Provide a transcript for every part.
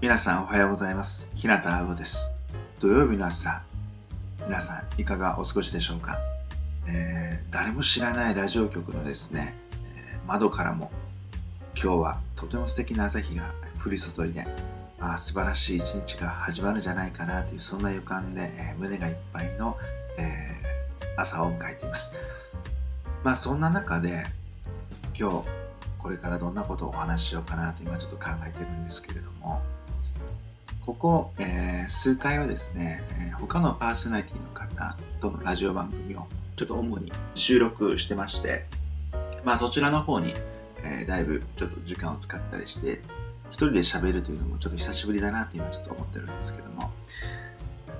皆さんおはようございます。日向青です。土曜日の朝、皆さんいかがお過ごしでしょうか、えー誰も知らないラジオ局のですね、え窓からも今日はとても素敵な朝日が降り注いで、あ素晴らしい一日が始まるんじゃないかなというそんな予感で、えー胸がいっぱいの、えー朝を迎えています。まあそんな中で今日これからどんなことをお話ししようかなと今ちょっと考えてるんですけれどもここ、えー数回はですね、え他のパーソナリティの方とのラジオ番組をちょっと主に収録してまして、まあそちらの方に、えーだいぶちょっと時間を使ったりして、一人で喋るというのもちょっと久しぶりだなって今ちょっと思ってるんですけども、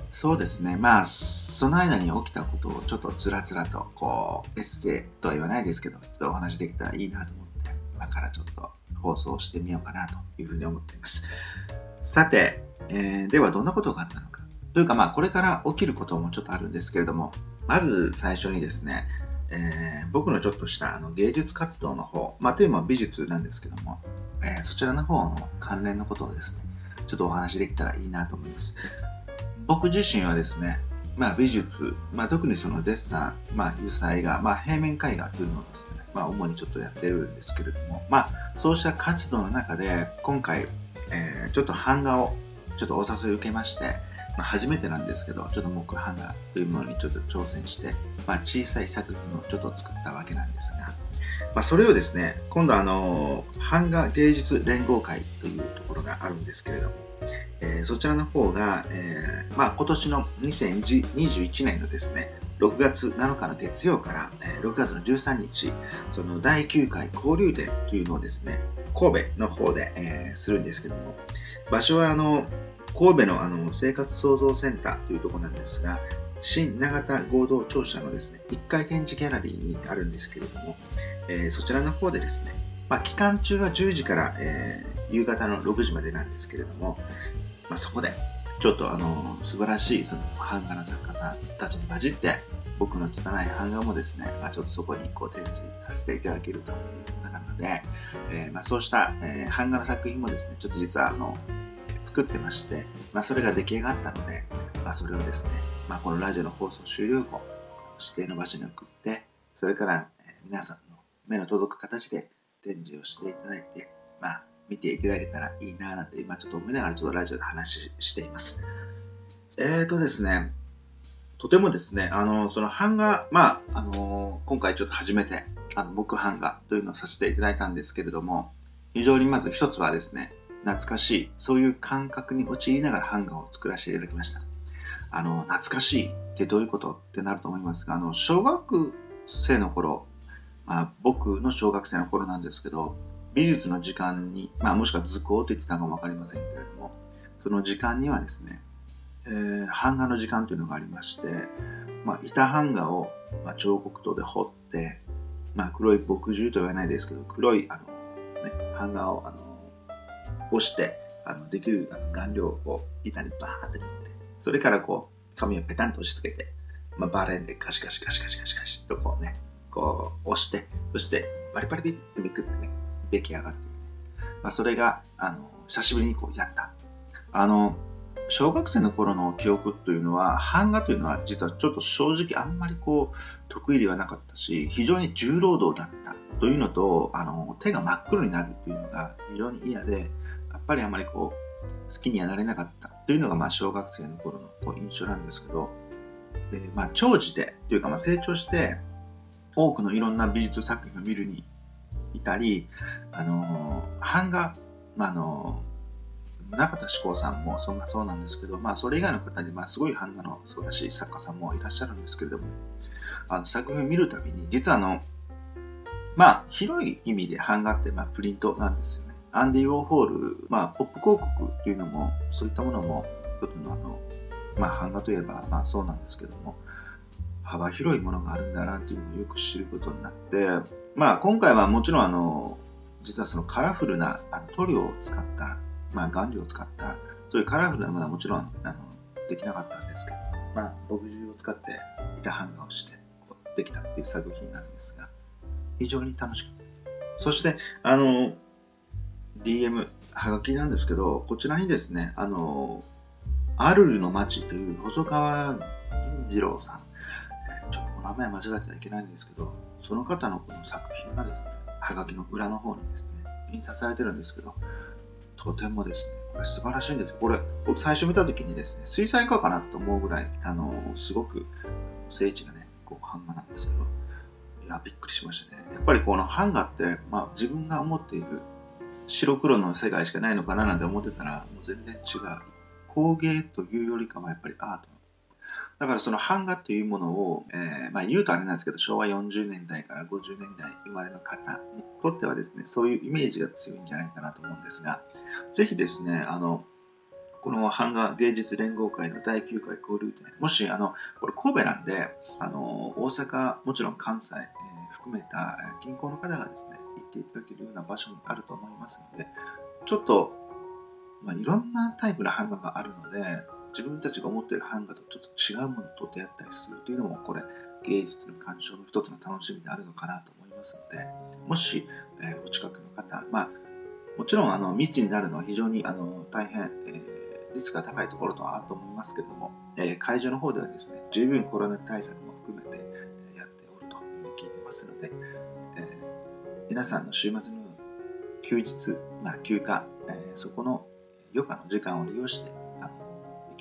そうですね、まあその間に起きたことをちょっとつらつらと、こう、エッセイとは言わないですけど、ちょっとお話できたらいいなと思って、今からちょっと放送してみようかなというふうに思っています。さて、えーではどんなことがあったのか。というか、まあ、これから起きることもちょっとあるんですけれども、まず最初にですね、えー僕のちょっとしたあの芸術活動の方、まあ、というのは美術なんですけども、えーそちらの方の関連のことをですね、ちょっとお話できたらいいなと思います。僕自身はですね、まあ、美術、まあ、特にそのデッサン、まあ、油彩画、まあ、平面絵画というのをですね、まあ、主にちょっとやってるんですけれども、まあ、そうした活動の中で、今回、えーちょっと版画をちょっとお誘いを受けまして、まあ、初めてなんですけど、ちょっと木版画というものにちょっと挑戦して、まあ、小さい作品をちょっと作ったわけなんですが、まあ、それをですね、今度あの、版画芸術連合会というところがあるんですけれども、えーそちらの方が、えーまあ、今年の2021年のですね、6月7日の月曜から、えー6月の13日、その第9回交流展というのをですね、神戸の方で、えーするんですけども、場所はあの神戸のあの生活創造センターというところなんですが、新長田合同庁舎のですね、1階展示ギャラリーにあるんですけれども、えーそちらの方でですね、まあ、期間中は10時から、えー夕方の6時までなんですけれども、まあ、そこでちょっとあの素晴らしいその版画の作家さんたちに混じって僕の拙い版画もですね、まあ、ちょっとそこにこう展示させていただけるということなので、えーまあ、そうした、えー版画の作品もですねちょっと実はあの作ってまして、まあ、それが出来上がったので、ま、それをですね、ま、このラジオの放送終了後指定の場所に送ってそれから、え皆さんの目の届く形で展示をしていただいて、まあ、見ていただけたらいいななんて今ちょっと思いながらちょっとラジオで話ししています。えーとですね、とてもですね、あの、その版画、まあ、あの、今回ちょっと初めて、あの、木版画というのをさせていただいたんですけれども、非常にまず一つはですね、懐かしい、そういう感覚に陥りながら版画を作らせていただきました。あの、懐かしいってどういうことってなると思いますが、あの、小学生の頃、まあ、僕の小学生の頃なんですけど、美術の時間に、まあ、もしくは図工と言ってたのかも分かりませんけれども、その時間にはですね、えー版画の時間というのがありまして、まあ、板版画を、まあ、彫刻刀で彫って、まあ、黒い墨汁とは言わないですけど、黒いあの、ね、版画をあの押してあのできるあの顔料を板にバーって塗って、それからこう紙をペタンと押し付けて、まあ、バレンでカシカシカシカシカシカシとこうね、こう押して、そしてバリバリビってめくってね、出来上がるという。まあ、それが、あの、久しぶりにこうやった。あの、小学生の頃の記憶というのは、版画というのは実はちょっと正直あんまりこう、得意ではなかったし、非常に重労働だったというのと、あの、手が真っ黒になるというのが非常に嫌で、やっぱりあんまりこう、好きにはなれなかったというのが、まあ、小学生の頃のこう印象なんですけど、えーまあ、長寿で、というか、まあ、成長して、多くのいろんな美術作品を見るにいたり、あの版画、まあ、あの宗像志功さんもそんなそうなんですけど、まあ、それ以外の方に、まあ、すごい版画の素晴らしい作家さんもいらっしゃるんですけれども、あの作品を見るたびに、実はあの、まあ、広い意味で版画って、まあ、プリントなんですよね。アンディ・ウォーホール、まあ、ポップ広告っていうのも、そういったものも、一つのあの、まあ、版画といえば、まあ、そうなんですけども、幅広いものがあるんだなっていうのをよく知ることになって、まあ、今回はもちろんあの、実はそのカラフルな塗料を使った、まあ、顔料を使った、そういうカラフルなものはもちろんあのできなかったんですけど、まあ、墨汁を使って板版画をしてこうできたっていう作品なんですが、非常に楽しかった。そして、あの、DM、はがきなんですけど、こちらにですね、あの、アルルの町という細川銀次郎さん、ちょっとお名前間違えてはいけないんですけど、その方のこの作品がですね、はがきの裏の方にですね、印刷されてるんですけど、とてもですね、これ素晴らしいんですよ。これ、僕最初見た時にですね、水彩画かなと思うぐらい、あの、すごく聖地なね、こう版画なんですけど、いや、びっくりしましたね。やっぱりこの版画って、まあ自分が思っている白黒の世界しかないのかななんて思ってたら、もう全然違う。工芸というよりかはやっぱりアートだからその版画というものを、えー、まあ、言うとあれなんですけど、昭和40年代から50年代生まれの方にとってはですね、そういうイメージが強いんじゃないかなと思うんですが、ぜひですね、あの、この版画芸術連合会の第9回交流展、もし、あの、これ神戸なんで、あの、大阪、もちろん関西、えー、含めた近郊の方がですね、行っていただけるような場所にあると思いますので、ちょっと、まあ、いろんなタイプの版画があるので、自分たちが思っている版画とちょっと違うものと出会ったりするというのも、これ、芸術の鑑賞の一つの楽しみであるのかなと思いますので、もし、えー、お近くの方、まあ、もちろんあの密になるのは非常にあの大変、えー、リスクが高いところとはあると思いますけども、えー、会場の方ではですね、十分コロナ対策も含めてやっておるというふうに聞いてますので、えー、皆さんの週末の休日、まあ、休暇、えそこの余暇の時間を利用して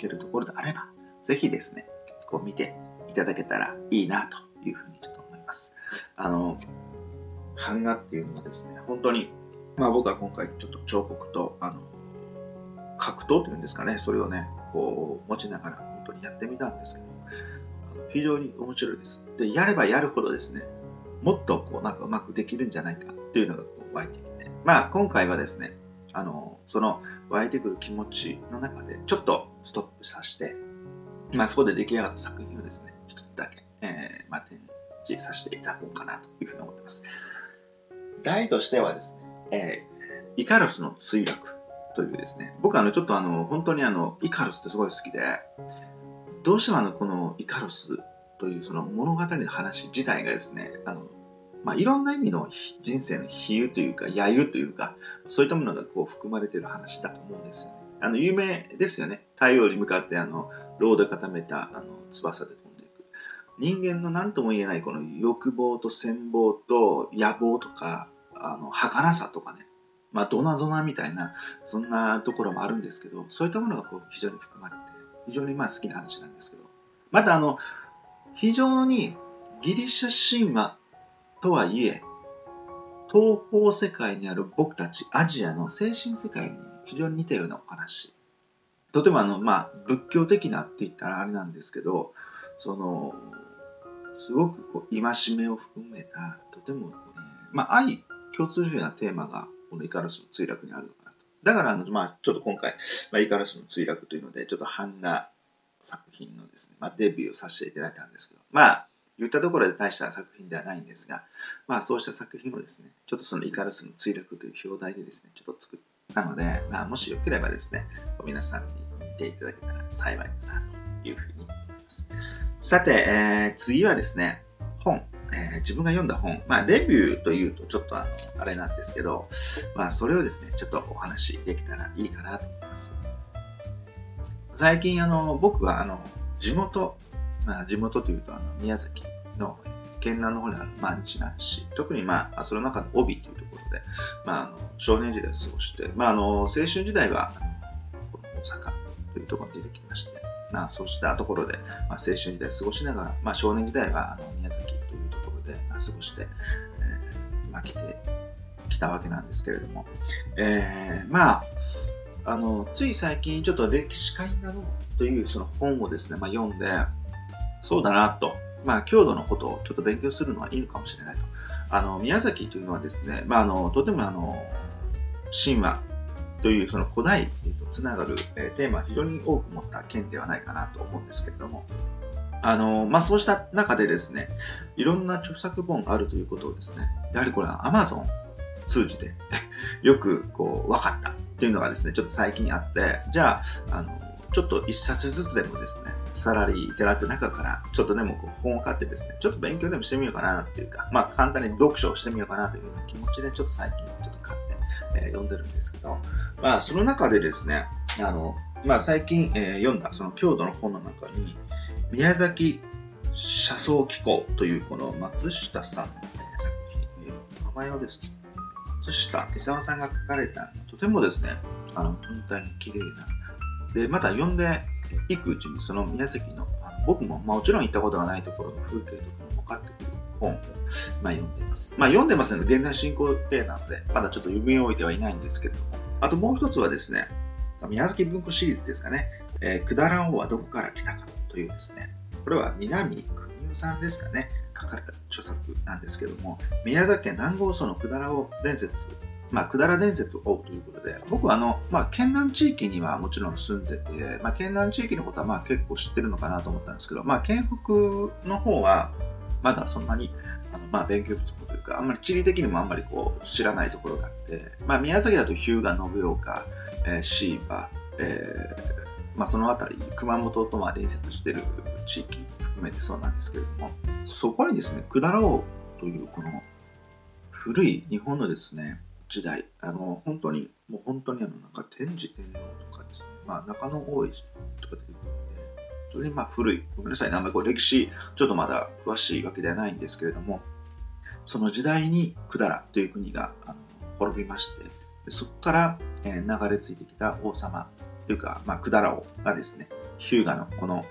けるところであれば、ぜひですね、こう見ていただけたらいいなというふうにちょっと思います。あの、版画っていうのはですね、本当に、まあ僕は今回ちょっと彫刻と、あの、格闘というんですかね、それをね、こう持ちながら本当にやってみたんですけど、非常に面白いです。で、やればやるほどですね、もっとこうなんかうまくできるんじゃないかっていうのがこう湧いてきて、まあ今回はですね、あの、その湧いてくる気持ちの中で、ちょっとストップさせて、まあ、そこで出来上がった作品をですね、一つだけ、えー、まあ、展示させていただこうかなというふうに思ってます。題としてはですね、えー、イカロスの墜落というですね、僕はあの、ちょっとあの、本当にあの、イカロスってすごい好きで、どうしてもあの、このイカロスというその物語の話自体がですね、あの、まあ、いろんな意味の人生の比喩というか、揶揄というか、そういったものがこう含まれている話だと思うんですよね。あの、有名ですよね。太陽に向かって、あの、ロード固めた、あの、翼で飛んでいく。人間の何とも言えないこの欲望と羨望と野望とか、あの、儚さとかね。まあ、ドナドナみたいな、そんなところもあるんですけど、そういったものがこう非常に含まれて、非常にまあ好きな話なんですけど。またあの、非常にギリシャ神話とはいえ、東方世界にある僕たちアジアの精神世界に非常に似たようなお話。とてもあの、まあ、仏教的なって言ったらあれなんですけど、その、すごくこう戒めを含めた、とても、ね、まあ、愛、共通するようなテーマが、このイカロスの墜落にあるのかなと。だから、あの、まあ、ちょっと今回、まあ、イカロスの墜落というので、ちょっと版画作品のですね、まあ、デビューをさせていただいたんですけど、まあ、言ったところで大した作品ではないんですが、まあそうした作品をですね、ちょっとそのイカルスの墜落という表題でですね、ちょっと作ったので、まあもしよければですね、皆さんに見ていただけたら幸いかなというふうに思います。さて、えー、次はですね、本。えー、自分が読んだ本、まあ、レビューというとちょっとあのあれなんですけど、まあ、それをですね、ちょっとお話できたらいいかなと思います。最近、あの、僕は、あの、地元、まあ、地元というと、あの、宮崎の県南の方にある、まあ、日南市、特に、まあ、その中の帯というところで、まあ、あの少年時代を過ごして、まあ、あの青春時代は大阪というところに出てきまして、まあ、そうしたところで、まあ、青春時代を過ごしながら、まあ、少年時代はあの宮崎というところで、まあ、過ごして、えーまあ、来てきたわけなんですけれども、えー、まあ、あのつい最近ちょっと歴史家になろうというその本をですね、まあ、読んでそうだなとまあ、郷土のことをちょっと勉強するのはいいのかもしれないと。あの、宮崎というのはですね、まあ、あの、とてもあの、神話というその古代とつながる、え、テーマは非常に多く持った県ではないかなと思うんですけれども、あの、まあ、そうした中でですね、いろんな著作本があるということをですね、やはりこれは Amazon 通じて よくこう分かったっていうのがですね、ちょっと最近あって、じゃあ、あの、ちょっと一冊ずつでもですね、サラリーいただく中から、ちょっとでもこう本を買ってですね、ちょっと勉強でもしてみようかなっていうか、まあ簡単に読書をしてみようかなというような気持ちで、ちょっと最近ちょっと買って、えー、読んでるんですけど、まあ、その中でですね、あの、まあ、最近、えー、読んだその郷土の本の中に、宮崎車窓機構というこの松下さんの、作品、名前をですね、松下勲さんが書かれた、とてもですね、あの、本当に綺麗な。で、また読んでいくうちに、その宮崎の、あの僕も、まあ、もちろん行ったことがないところの風景とかも分かってくる本を、まあ、読んでます。まあ、読んでますので、現在進行形なので、まだちょっと読み終えてはいないんですけれども、あともう一つはですね、宮崎文庫シリーズですかね、えー、くだらん王はどこから来たかというですね、これは南国夫さんですかね、書かれた著作なんですけども、宮崎県南郷村のくだら王伝説、まあ、くだら伝説を追うということで、僕はあの、まあ、県南地域にはもちろん住んでて、まあ、県南地域のことはまあ結構知ってるのかなと思ったんですけど、まあ、県北の方は、まだそんなにあの、まあ、勉強不足というか、あんまり地理的にもあんまりこう知らないところがあって、まあ、宮崎だと日向延岡、えー、椎葉、えーまあ、その辺り、熊本とまあ隣接してる地域含めてそうなんですけれども、そこにですね、百済王というこの古い日本のですね、時代、あの、本当に、もう本当にあの、なんか天智天皇とかですね、まあ中野大石とか出てくるんで、それにまあ古い、ごめんなさい、名前、これ歴史、ちょっとまだ詳しいわけではないんですけれども、その時代に百済という国があの滅びまして、そこから、え、流れ着いてきた王様というか、まあ、百済王がですね、日向のこの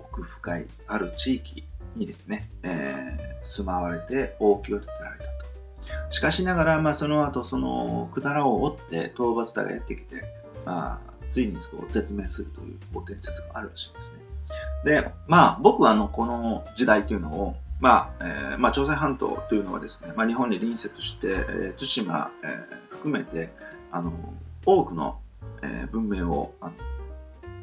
奥深いある地域にですね、えー、住まわれて王旗を立てられた。しかしながら、まあ、その後、その百済を追って討伐隊がやってきて、まあ、ついにそ絶命するという伝説があるらしいですね。で、まあ、僕はあの、この時代というのを、まあ、えー、まあ、朝鮮半島というのはですね、まあ、日本に隣接して、えー、対馬、えー、含めて、あの、多くの、えー、文明をあの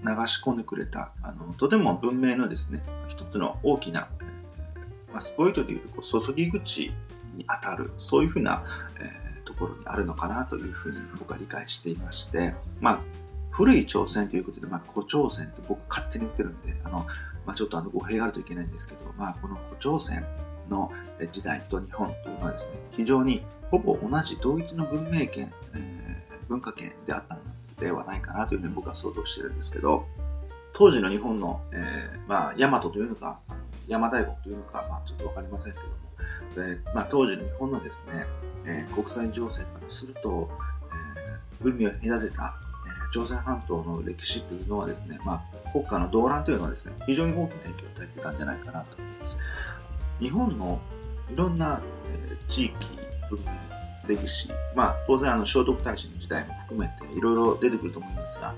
流し込んでくれた、あの、とても文明のですね、一つの大きな、えー、まあ、スポイトでいうとこう注ぎ口に当たる、そういうふうな、えー、ところにあるのかなというふうに僕は理解していまして、まあ、古い朝鮮ということで、まあ、古朝鮮と僕勝手に言ってるんで、あの、まあ、ちょっとあの語弊があるといけないんですけど、まあ、この古朝鮮の時代と日本というのはですね、非常にほぼ同じ同一の文明圏、えー、文化圏であったのではないかなというふうに僕は想像してるんですけど、当時の日本の、えー、まあ、大和というのか、邪馬台国というのか、まあ、ちょっとわかりませんけども、えー、まあ、当時の日本のですね、えー、国際情勢からすると、えー、海を隔てた、え朝鮮半島の歴史というのはですね、まあ、国家の動乱というのはですね、非常に大きな影響を与えていたんじゃないかなと思います。日本のいろんな、え地域、文明、歴史、まあ、当然あの聖徳太子の時代も含めていろいろ出てくると思いますが、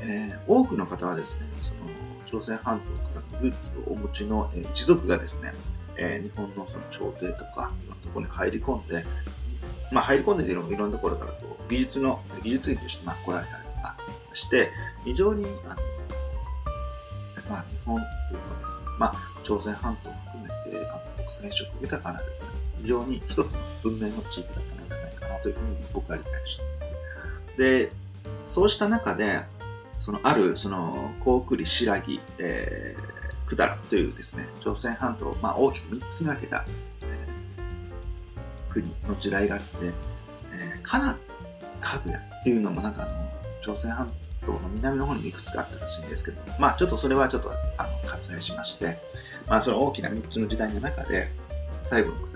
えー、多くの方はですね、その朝鮮半島からのルーツをお持ちの、え一族がですね、えー、日本のその朝廷とか、いろんなところに入り込んで、まあ、入り込んでいろいろなところからこう技術の、技術員としてまあ来られたりとかして、非常にあの、まあ、日本というのはですね、まあ、朝鮮半島を含めてあの国際色豊かな非常に一つの文明の地域だったのではないかなというふうに僕は理解しています。で、そうした中で、そのある、その、高栗白木、えー、百済というですね、朝鮮半島を、まあ、大きく3つに分けた、えー、国の時代があって、えー、カナ、カグヤっていうのもなんかあの、朝鮮半島の南の方にいくつかあったらしいんですけど、まあちょっとそれはちょっとあの割愛しまして、まあその大きな3つの時代の中で、最後の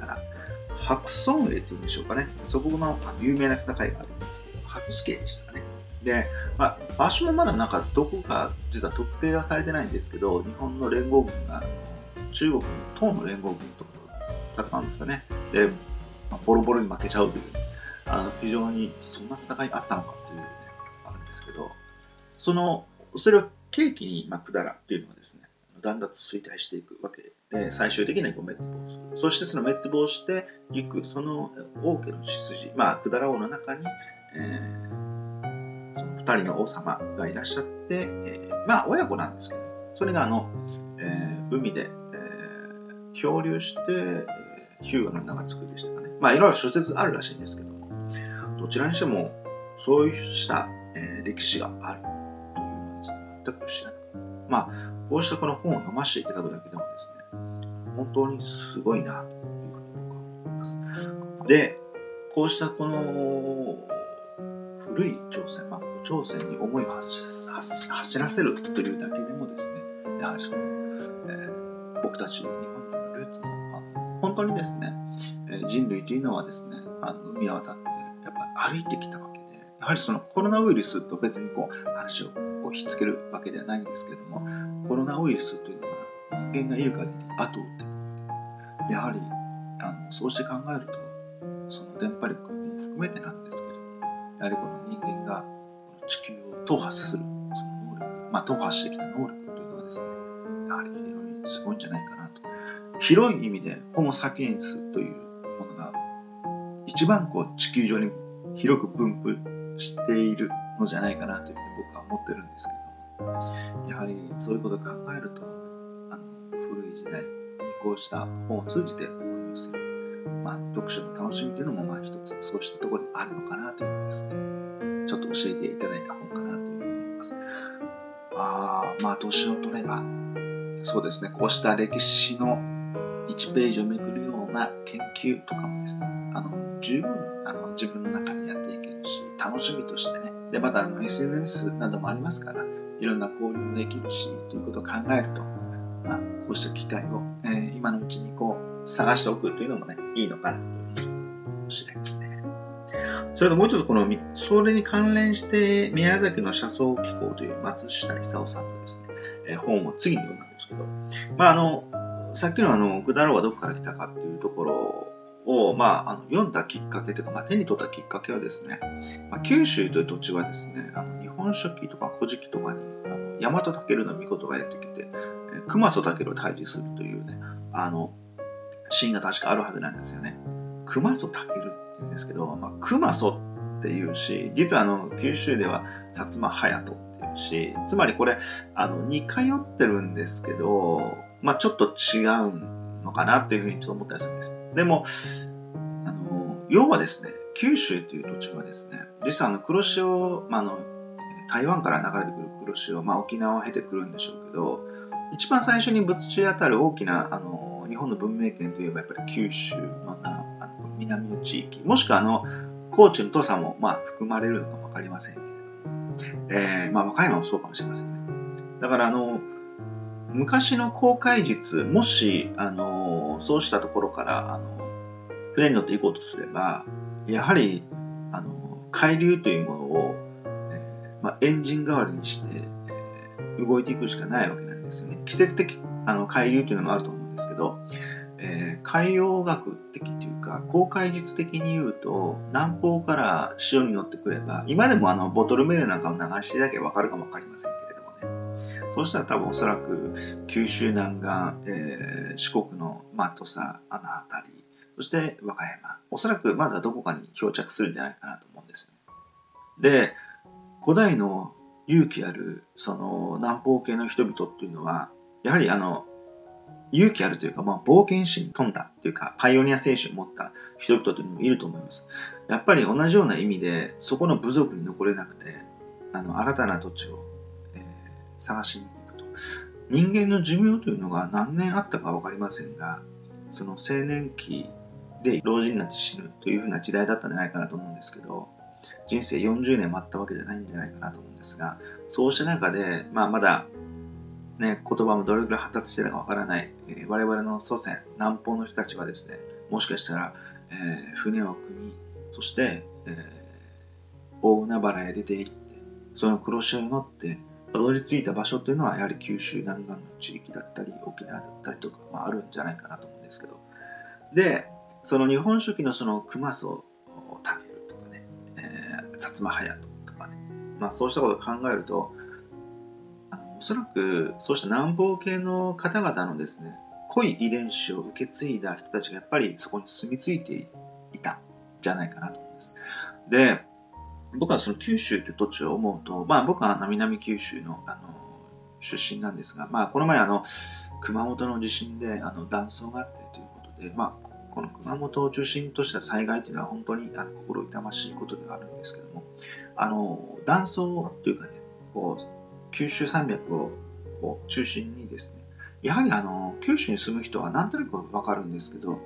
百済、白村営っていうんでしょうかね。そこの有名な戦いがあるんですけど、白助でしたかね。で、まあ、場所もまだなんかどこか実は特定はされてないんですけど、日本の連合軍が中国の党の連合軍と戦うんですかね。で、まあ、ボロボロに負けちゃうという、あの非常にそんな戦いがあったのかっていう、ね、あるんですけど、その、それを契機に、まあ、百済っていうのはですね、だんだんと衰退していくわけで、最終的には滅亡する。そしてその滅亡していく、その王家の血筋、まあ、百済王の中に、えー、その二人の王様がいらっしゃって、えー、まあ、親子なんですけど、それがあの、えー、海で、えー、漂流して、えー、ヒューガの名がつくでしたかね。まあ、いろいろ諸説あるらしいんですけども、どちらにしても、そうした、えー、歴史があるというのはで、全く知らない。まあ、こうしたこの本を読ませていただくだけでもですね、本当にすごいなというふうに思います。で、こうしたこの古い朝鮮、まあ、朝鮮に思いを走らせるというだけでもですね、やはりその、えー、僕たち日本人のルーツの、あ本当にですね、えー、人類というのはですね、あの海を渡って、やっぱ歩いてきたわけで、やはりそのコロナウイルスと別にこう話をこうひっつけるわけではないんですけれども、コロナウイルスというのは人間がいる限り後を追っていくやはりあのそうして考えると、その電波力も含めてなんですやはりこの人間がこの地球を踏破するその能力、まあ、踏破してきた能力というのはですね、やはり非常にすごいんじゃないかなと。広い意味で、ホモ・サピエンスというものが、一番こう地球上に広く分布しているのじゃないかなというふうに僕は思ってるんですけど、やはりそういうことを考えると、あの古い時代にこうした本を通じて思いをする、まあ、読書の楽しみというのもまあ一つそうしたところにあるのかなというのをですね、ちょっと教えていただいた本かなというふうに思います。あまあ、年を取れば、そうですね、こうした歴史の1ページをめくるような研究とかもですね、あの十分あの自分の中でやっていけるし、楽しみとしてね、で、またあの SNS などもありますから、いろんな交流もできるし、ということを考えると、まあ、こうした機会を、えー、今のうちにこう探しておくというのもね、いいのかなというふうに思いますね。それともう一つ、この、それに関連して、宮崎の車窓機構という松下勲さんのですね、本を次に読んだんですけど、まあ、あの、さっきのあの、グダローはどこから来たかっていうところを、まあ、あの読んだきっかけというか、まあ、手に取ったきっかけはですね、まあ、九州という土地はですね、あの日本書紀とか古事記とかに、あの大和武の御事がやってきて、熊曽武を退治するというね、あの、シーンが確かあるはずなんですよね。熊曽武って言うんですけど、まあ、熊曽っていうし、実はあの、九州では薩摩隼人っていうし、つまりこれ、あの、似通ってるんですけど、まあ、ちょっと違うのかなっていうふうにちょっと思ったりするんです。でも、あの、要はですね、九州という土地はですね、実はあの、黒潮、まあ、あの、台湾から流れてくる黒潮、まあ、沖縄を経てくるんでしょうけど、一番最初にぶち当たる大きな、あの、日本の文明圏といえばやっぱり九州のな、あの南の地域、もしくはあの、高知の土佐も、まあ、含まれるのかもわかりませんけれども、えー、まあ、和歌山もそうかもしれませんね。だから、あの、昔の航海術、もし、あの、そうしたところから、あの、船に乗って行こうとすれば、やはり、あの、海流というものを、えー、まあ、エンジン代わりにして、えー、動いていくしかないわけなんですよね。季節的、あの、海流というのもあると思うですけど、えー、海洋学的というか、航海術的に言うと、南方から潮に乗ってくれば、今でもあの、ボトルメールなんかを流してだけわかるかもわかりませんけれどもね、そうしたら多分おそらく九州南岸、えー、四国の、まあ、土佐、あの辺り、そして和歌山。おそらくまずはどこかに漂着するんじゃないかなと思うんですよ、で、古代の勇気ある、その南方系の人々っていうのは、やはりあの、勇気あるというか、まあ、冒険心に富んだというか、パイオニア精神を持った人々というのもいると思います。やっぱり同じような意味で、そこの部族に残れなくて、あの、新たな土地をえ探しに行くと。人間の寿命というのが何年あったか分かりませんが、その青年期で老人になって死ぬというふうな時代だったんじゃないかなと思うんですけど、人生40年待ったわけじゃないんじゃないかなと思うんですが、そうした中で、まあ、まだ、ね、言葉もどれくらい発達してるかわからない、えー、我々の祖先、南方の人たちはですね、もしかしたら、えー、船を組み、そして、えー、大海原へ出て行って、その黒潮に乗って、たどり着いた場所っていうのはやはり九州南岸の地域だったり沖縄だったりとか、まあ、あるんじゃないかなと思うんですけど。でその日本書紀のその熊曽を食べるとかね、えー、薩摩隼人とかね、まあ、そうしたことを考えるとおそらくそうした南方系の方々のですね濃い遺伝子を受け継いだ人たちがやっぱりそこに住み着いていたんじゃないかなと思います。で、僕はその九州という土地を思うと、まあ僕は南九州のあの出身なんですが、まあこの前あの熊本の地震であの断層があってということで、まあこの熊本を中心とした災害というのは本当にあの心痛ましいことではあるんですけども、あの断層というかね、こう九州山脈をこう中心にですね、やはりあの九州に住む人はなんとなくわかるんですけど、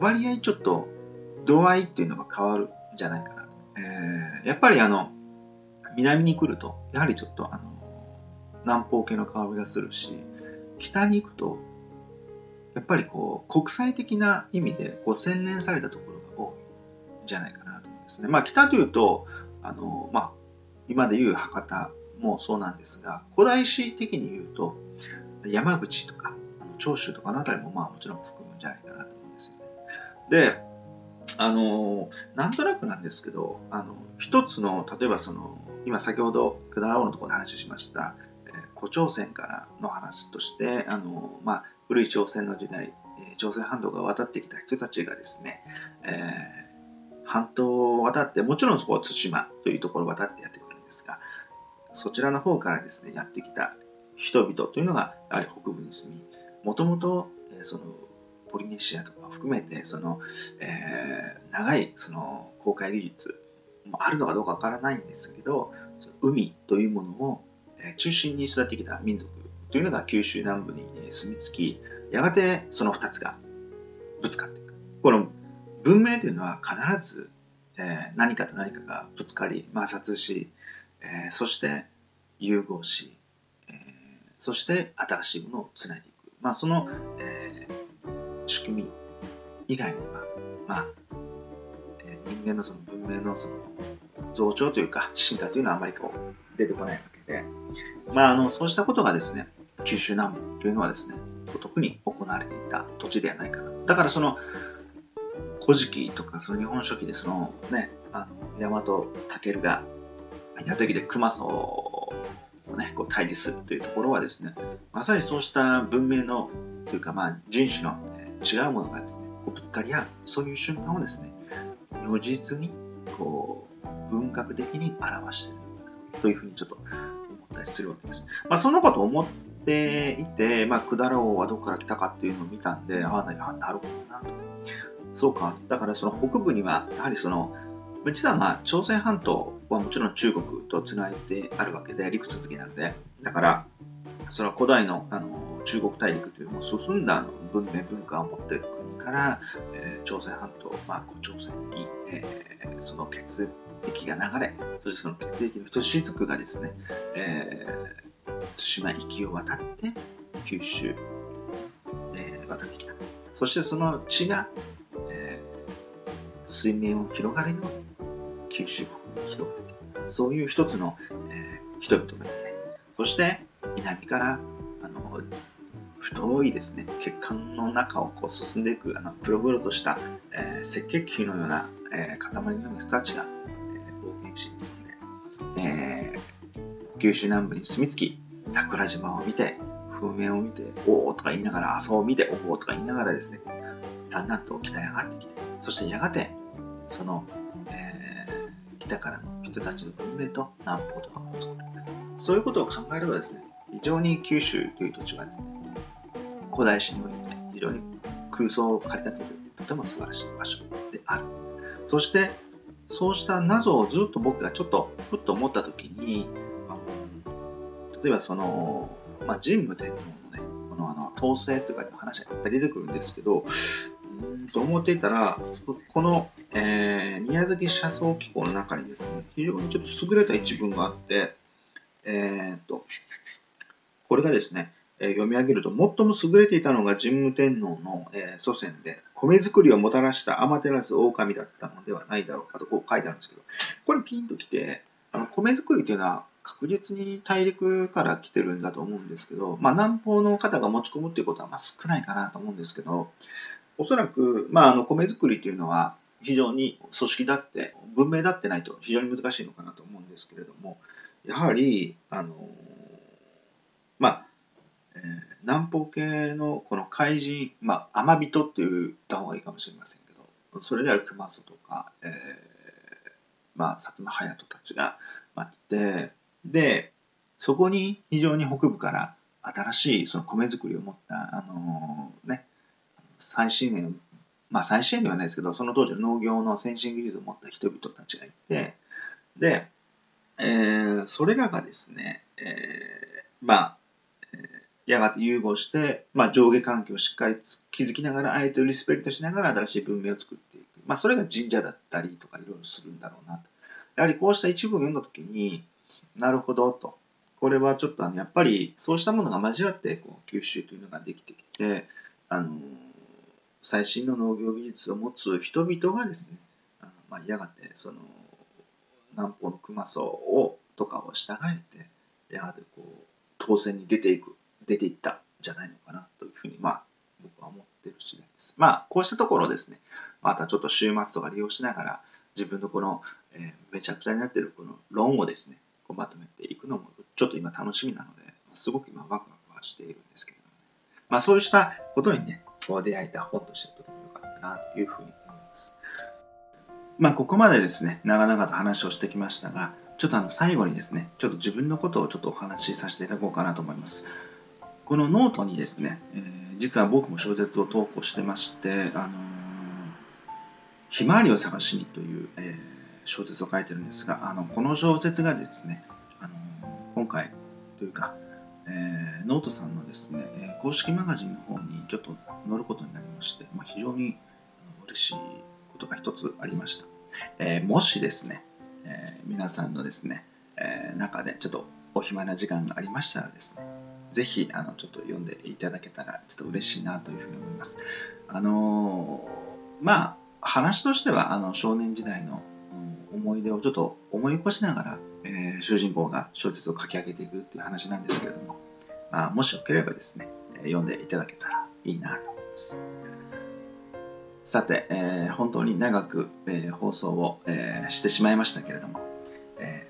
割合ちょっと度合いっていうのが変わるんじゃないかなとえー、やっぱりあの、南に来ると、やはりちょっとあの、南方系の香りがするし、北に行くと、やっぱりこう、国際的な意味でこう洗練されたところが多いんじゃないかなと思うんですね。まあ、北というと、あの、まあ、今でいう博多もそうなんですが、古代史的に言うと、山口とかあの、長州とかのあたりもまあもちろん含むんじゃないかなと思うんですよね。で、あの、なんとなくなんですけど、あの、一つの、例えばその、今先ほど、くだらおのところで話しました、えー、古朝鮮からの話として、あの、まあ、古い朝鮮の時代、朝鮮半島が渡ってきた人たちがですね、えー、半島を渡って、もちろんそこは対馬というところを渡ってやってくるんですが、そちらの方からですね、やってきた人々というのが、やはり北部に住み、もともと、その、ポリネシアとかを含めて、その、えー、長い、その、航海技術もあるのかどうかわからないんですけど、海というものを中心に育ってきた民族というのが九州南部に住み着き、やがてその2つがぶつかっていく。この文明というのは必ず、えー、何かと何かがぶつかり、摩擦し、えー、そして融合し、えー、そして新しいものをつないでいく。まあ、その、えー、仕組み以外には、まあ、えー、人間のその文明のその増長というか進化というのはあまりこう出てこないわけで、まあ、あのそうしたことがですね九州南部というのはですね特に行われていた土地ではないかなだからその古事記とかその日本書紀でそのねあの大和武がいた時で熊荘ね、こう対峙するというところはですね、まさにそうした文明のというか、まあ、人種の、違うものがですね、こうぶつかり合う、そういう瞬間をですね、如実にこう文学的に表しているというふうにちょっと思ったりするわけです。まあ、そんなことを思っていて、まあ、百済王はどこから来たかっていうのを見たんで、ああ、なるほどなと。そうか。だからその北部には、やはりその、実はまあ朝鮮半島はもちろん。中国とつないであるわけで陸続きなん。でだからその古代のあの中国大陸というも進ん。だ文明文化を持っている国から、えー、朝鮮半島、まあ、朝鮮に、えー、その血液が流れそしてその血液の一しずくがですね、えー、対馬域を渡って九州、えー、渡ってきたそしてその血が、えー、水面を広がるように九州国に広がってそういう一つの、えー、人々がいてそして南からあの太いですね血管の中をこう進んでいくあのプログロとした、えー、赤血球のような、えー、塊のような人たちが、えー、冒険しているので、えー、九州南部に住み着き桜島を見て風面を見ておおとか言いながら麻を見ておおとか言いながらですねだんだんと北へ上がってきてそしてやがてその北からの人たちの文明と南方とかを作る。そういうことを考えるとですね、非常に九州という土地はですね、古代史において非常に空想を駆り立てるとても素晴らしい場所である。そして、そうした謎をずっと僕がちょっとふっと思った時に、例えばその、まあ、神武天皇のね、このあの統制とかいう話がいっぱい出てくるんですけど、うんと思っていたら、このえー、宮崎車窓機構の中にですね、非常にちょっと優れた一文があって、えー、っと、これがですね、えー、読み上げると、最も優れていたのが神武天皇の、え、祖先で、米作りをもたらした天照狼だったのではないだろうかとこう書いてあるんですけど、これピンときて、あの米作りというのは確実に大陸から来てるんだと思うんですけど、まあ、南方の方が持ち込むっていうことはま少ないかなと思うんですけど、おそらく、まあ、あの米作りというのは、非常に組織だって文明だってないと非常に難しいのかなと思うんですけれどもやはりあのまあ、えー、南方系のこの怪人まあ天人って言った方がいいかもしれませんけどそれである熊曽とか、えー、まあ薩摩隼人たちが、まあ、いてでそこに非常に北部から新しいその米作りを持ったあのー、ね最新鋭まあ最新鋭ではないですけど、その当時の農業の先進技術を持った人々たちがいて、で、えー、それらがですね、えー、まあ、やがて融合して、まあ、上下関係をしっかり築きながら、相手をリスペクトしながら新しい文明を作っていく。まあ、それが神社だったりとかいろいろするんだろうなと。やはりこうした一部を読んだ時に、なるほどと。これはちょっとあのやっぱりそうしたものが交わってこう吸収というのができてきて、あの最新の農業技術を持つ人々がですね、あのまあ、やがてその南方の熊荘をとかを従えて、やがてこう当選に出ていく、出ていったんじゃないのかなというふうに、まあ、僕は思ってる次第です。まあ、こうしたところですね、またちょっと週末とか利用しながら、自分のこの、えー、めちゃくちゃになってるこの論をですね、こうまとめていくのも、ちょっと今楽しみなので、すごく今ワクワクはしているんですけれども、ね、まあ、そうしたことにね、こう出会えた本としてとても良かったなというふうに思います。まあ、ここまでですね、長々と話をしてきましたが、ちょっとあの最後にですね、ちょっと自分のことをちょっとお話しさせていただこうかなと思います。このノートにですね、えー、実は僕も小説を投稿してまして、あのー、ひまわりを探しにという、えー、小説を書いてるんですが、あのこの小説がですね、あの、今回というか、えー、ノートさんのですね、公式マガジンの方にちょっと載ることになりまして、まあ、非常に嬉しいことが一つありました。えー、もしですね、えー、皆さんのですね、え、中でちょっとお暇な時間がありましたらですね、ぜひあのちょっと読んでいただけたらちょっと嬉しいなというふうに思います。あの、まあ話としてはあの少年時代の、思い出をちょっと思い起こしながら、えー、主人公が小説を書き上げていくっていう話なんですけれども、まあ、もしよければですね、読んでいただけたらいいなと思います。さて、えー、本当に長く、えー、放送を、えー、してしまいましたけれども、え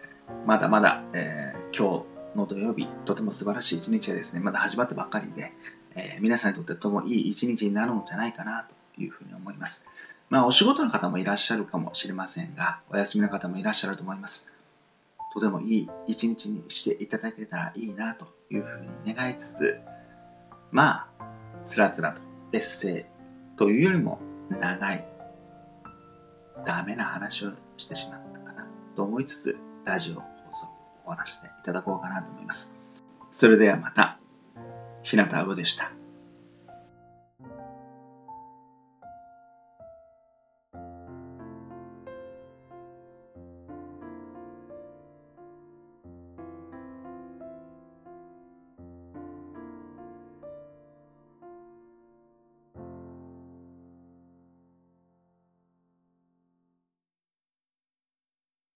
まだまだ、え今日の土曜日、とても素晴らしい一日はですね、まだ始まったばっかりで、え皆さんにとってとてもいい一日になるのじゃないかなというふうに思います。まあ、お仕事の方もいらっしゃるかもしれませんが、お休みの方もいらっしゃると思います。とてもいい一日にしていただけたらいいなというふうに願いつつ、まあ、つらつらとエッセイというよりも長い、ダメな話をしてしまったかなと思いつつ、ラジオ放送を終わらせていただこうかなと思います。それではまた、日向うぶでした。